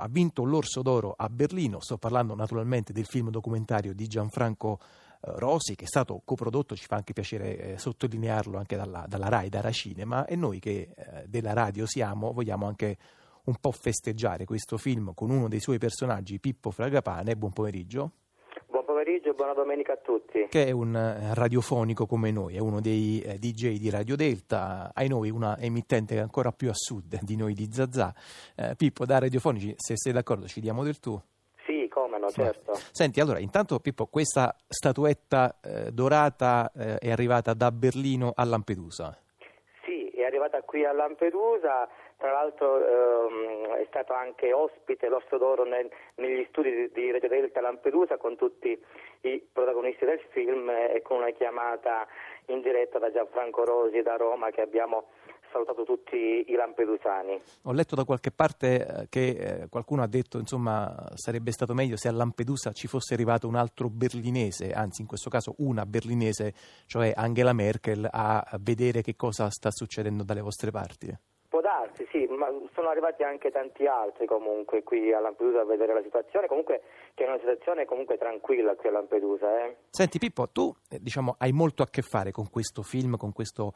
ha vinto l'Orso d'Oro a Berlino, sto parlando naturalmente del film documentario di Gianfranco eh, Rosi, che è stato coprodotto, ci fa anche piacere eh, sottolinearlo anche dalla, dalla RAI, da Rai Cinema, e noi che eh, della radio siamo vogliamo anche un po' festeggiare questo film con uno dei suoi personaggi, Pippo Fragapane. Buon pomeriggio pomeriggio e buona domenica a tutti. Che è un eh, radiofonico come noi, è uno dei eh, DJ di Radio Delta, ai noi una emittente ancora più a sud di noi di Zazà. Eh, Pippo, da radiofonici, se sei d'accordo, ci diamo del tu? Sì, come no, certo. Senti, allora, intanto Pippo, questa statuetta eh, dorata eh, è arrivata da Berlino a Lampedusa. Sì, è arrivata qui a Lampedusa tra l'altro ehm, è stato anche ospite l'Osso d'Oro nel, negli studi di, di Radio Delta Lampedusa con tutti i protagonisti del film e con una chiamata in diretta da Gianfranco Rosi da Roma che abbiamo salutato tutti i lampedusani. Ho letto da qualche parte eh, che eh, qualcuno ha detto insomma sarebbe stato meglio se a Lampedusa ci fosse arrivato un altro berlinese, anzi in questo caso una berlinese, cioè Angela Merkel, a vedere che cosa sta succedendo dalle vostre parti darsi, sì, ma sono arrivati anche tanti altri comunque qui a Lampedusa a vedere la situazione, comunque che è una situazione comunque tranquilla qui a Lampedusa. Eh. Senti Pippo, tu eh, diciamo, hai molto a che fare con questo film, con questo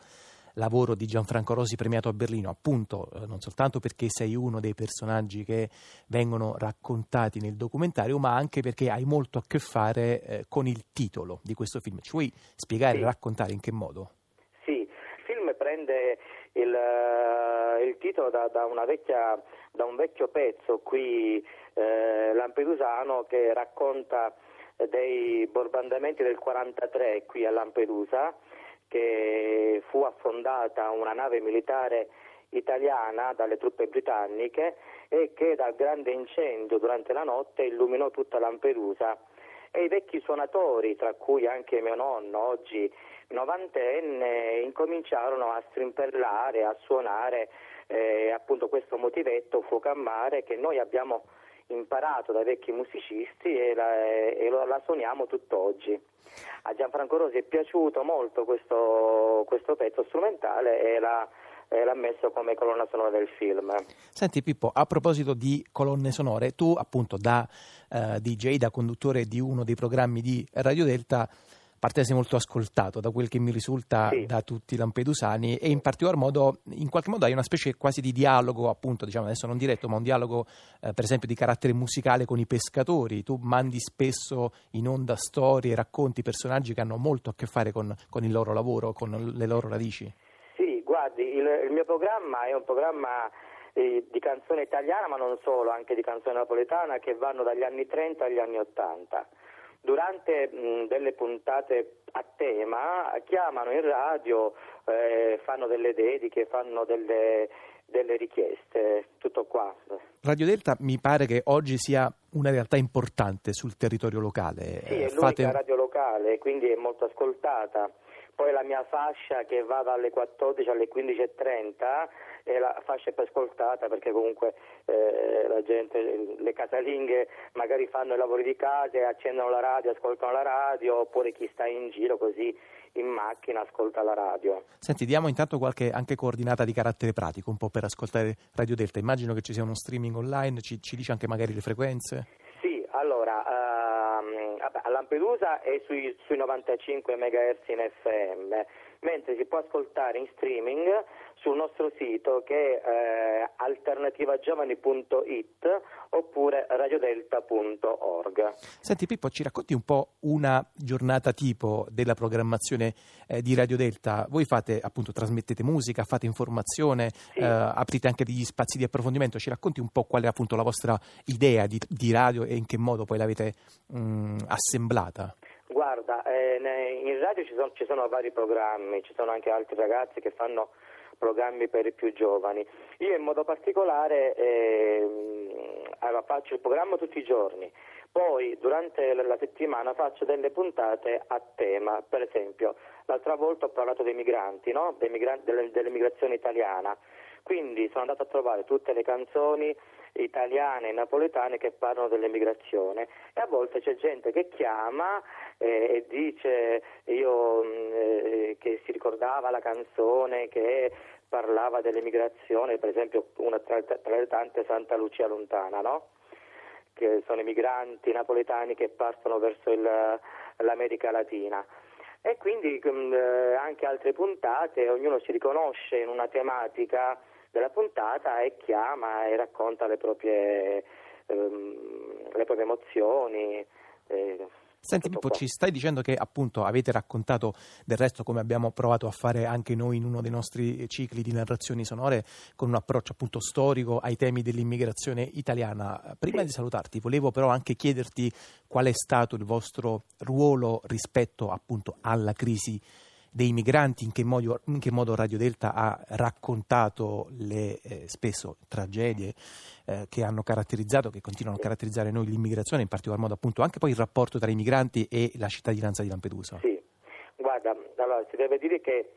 lavoro di Gianfranco Rosi premiato a Berlino, appunto eh, non soltanto perché sei uno dei personaggi che vengono raccontati nel documentario, ma anche perché hai molto a che fare eh, con il titolo di questo film. Ci vuoi spiegare e sì. raccontare in che modo? Sì, il film prende il, uh, il titolo da, da, vecchia, da, un vecchio pezzo qui eh, lampedusano che racconta dei bombardamenti del 43 qui a Lampedusa che fu affondata una nave militare italiana dalle truppe britanniche e che dal grande incendio durante la notte illuminò tutta Lampedusa. E i vecchi suonatori, tra cui anche mio nonno, oggi novantenne, incominciarono a strimpellare, a suonare eh, appunto questo motivetto fuoco a mare che noi abbiamo imparato dai vecchi musicisti e la, e la suoniamo tutt'oggi. A Gianfranco Rosi è piaciuto molto questo, questo pezzo strumentale e l'ha, l'ha messo come colonna sonora del film. Senti Pippo, a proposito di colonne sonore, tu appunto da eh, DJ, da conduttore di uno dei programmi di Radio Delta, parte sei molto ascoltato da quel che mi risulta sì. da tutti i lampedusani e in particolar modo, in qualche modo hai una specie quasi di dialogo, appunto, diciamo adesso non diretto, ma un dialogo eh, per esempio di carattere musicale con i pescatori. Tu mandi spesso in onda storie, racconti, personaggi che hanno molto a che fare con, con il loro lavoro, con le loro radici. Sì, guardi, il, il mio programma è un programma eh, di canzone italiana, ma non solo, anche di canzone napoletana che vanno dagli anni 30 agli anni 80 durante mh, delle puntate a tema chiamano in radio, eh, fanno delle dediche, fanno delle, delle richieste, tutto qua. Radio Delta mi pare che oggi sia una realtà importante sul territorio locale. Sì, è Fate... l'unica radio locale, quindi è molto ascoltata. Poi la mia fascia che va dalle 14 alle 15.30 è la fascia più ascoltata perché comunque eh, la gente, le casalinghe magari fanno i lavori di casa, accendono la radio, ascoltano la radio, oppure chi sta in giro così in macchina ascolta la radio. Senti, diamo intanto qualche anche coordinata di carattere pratico, un po' per ascoltare Radio Delta. Immagino che ci sia uno streaming online, ci, ci dice anche magari le frequenze? A Lampedusa è sui, sui 95 MHz in FM, mentre si può ascoltare in streaming sul nostro sito che è eh, alternativagiovani.it oppure radiodelta.org. Senti Pippo, ci racconti un po' una giornata tipo della programmazione eh, di Radio Delta? Voi fate appunto, trasmettete musica, fate informazione, sì. eh, aprite anche degli spazi di approfondimento, ci racconti un po' qual è appunto la vostra idea di, di radio e in che modo poi l'avete mh, assemblata? Guarda, eh, in radio ci sono, ci sono vari programmi, ci sono anche altri ragazzi che fanno programmi per i più giovani. Io in modo particolare eh, faccio il programma tutti i giorni, poi durante la settimana faccio delle puntate a tema, per esempio l'altra volta ho parlato dei migranti, no? dei migranti dell'immigrazione italiana, quindi sono andato a trovare tutte le canzoni italiane e napoletane che parlano dell'emigrazione e a volte c'è gente che chiama eh, e dice io, mm, eh, che si ricordava la canzone che parlava dell'emigrazione, per esempio una tra, tra le tante Santa Lucia Lontana, no? che sono i migranti napoletani che partono verso il, l'America Latina. E quindi mm, eh, anche altre puntate, ognuno si riconosce in una tematica della puntata e chiama e racconta le proprie, ehm, le proprie emozioni. Eh, Senti Pippo, ci stai dicendo che appunto avete raccontato del resto come abbiamo provato a fare anche noi in uno dei nostri cicli di narrazioni sonore con un approccio appunto storico ai temi dell'immigrazione italiana. Prima di salutarti volevo però anche chiederti qual è stato il vostro ruolo rispetto appunto alla crisi dei migranti, in che modo, in che modo Radio Delta ha raccontato le eh, spesso tragedie eh, che hanno caratterizzato, che continuano a caratterizzare noi l'immigrazione, in particolar modo appunto anche poi il rapporto tra i migranti e la cittadinanza di Lampedusa. Sì, guarda, allora si deve dire che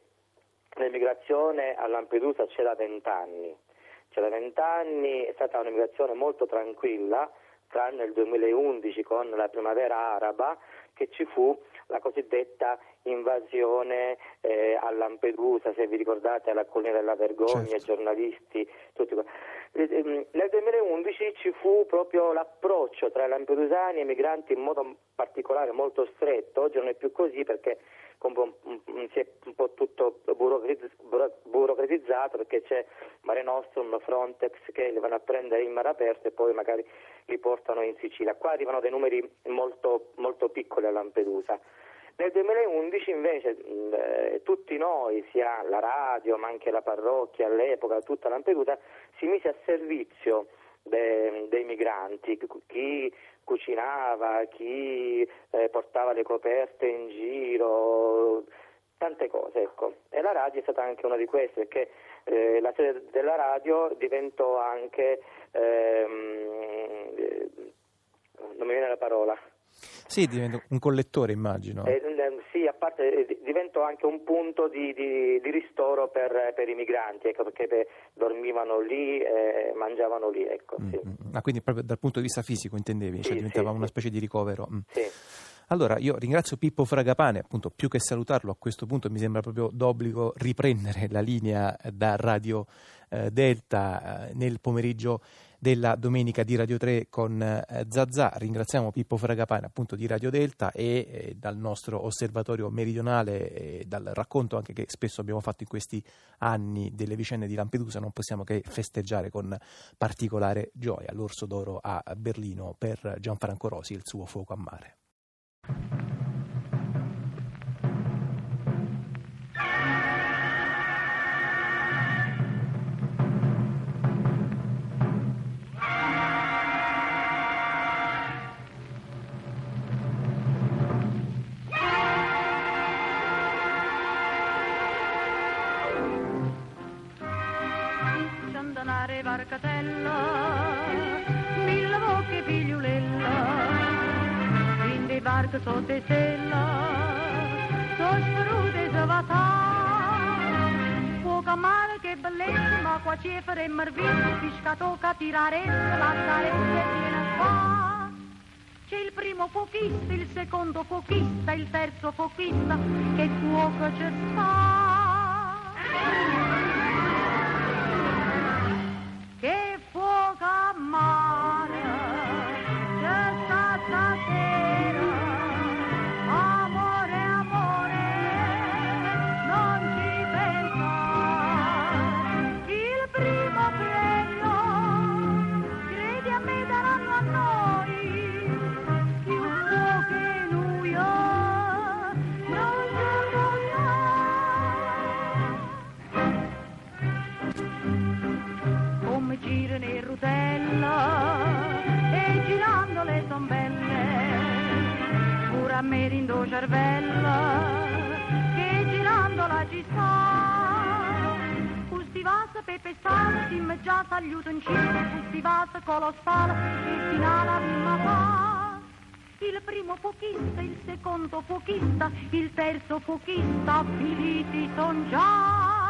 l'immigrazione a Lampedusa c'è da vent'anni, c'è da vent'anni, è stata un'immigrazione molto tranquilla, tranne il 2011 con la primavera araba, che ci fu la cosiddetta invasione eh, a Lampedusa, se vi ricordate, alla collina della vergogna, certo. giornalisti, tutti eh, ehm, Nel 2011 ci fu proprio l'approccio tra i lampedusani e i migranti in modo particolare molto stretto, oggi non è più così perché si è un po' tutto burocratizzato perché c'è Mare Nostrum, Frontex che li vanno a prendere in mare aperto e poi magari li portano in Sicilia. Qua arrivano dei numeri molto, molto piccoli a Lampedusa. Nel 2011 invece eh, tutti noi, sia la radio ma anche la parrocchia all'epoca, tutta Lampedusa, si mise a servizio de, dei migranti, chi cucinava, chi eh, portava le coperte in giro, tante cose, ecco. E la radio è stata anche una di queste, perché eh, la sede della radio diventò anche, ehm, eh, non mi viene la parola, sì, divento un collettore immagino. Eh, parte eh, divento anche un punto di, di, di ristoro per, per, i migranti, ecco, perché per, dormivano lì, eh, mangiavano lì. Ecco, mm, sì. mm, ah, quindi proprio dal punto di vista fisico intendevi, cioè diventava sì, una specie di ricovero. Mm. Allora, io ringrazio Pippo Fragapane, appunto, più che salutarlo, a questo punto mi sembra proprio d'obbligo riprendere la linea da Radio eh, Delta eh, nel pomeriggio della domenica di Radio 3 con eh, Zazà. Ringraziamo Pippo Fragapane appunto di Radio Delta e eh, dal nostro osservatorio meridionale e dal racconto anche che spesso abbiamo fatto in questi anni delle vicende di Lampedusa non possiamo che festeggiare con particolare gioia l'Orso d'Oro a Berlino per Gianfranco Rosi e il suo fuoco a mare. Barche sotto stella, so sprute se va Fuoco a mare che ma qua ci faremmo il vino, fisca tocca tirare, la carezza viene qua. C'è il primo fuochista, il secondo fuochista, il terzo fuochista, che fuoco ci sta. A me rindo cervella che girandola ci sta. Questi vas pepe sale si già saluto in cima questi vas colossale e finale a ma fa il primo fuochista, il secondo fuochista, il terzo fuochista, finiti son già.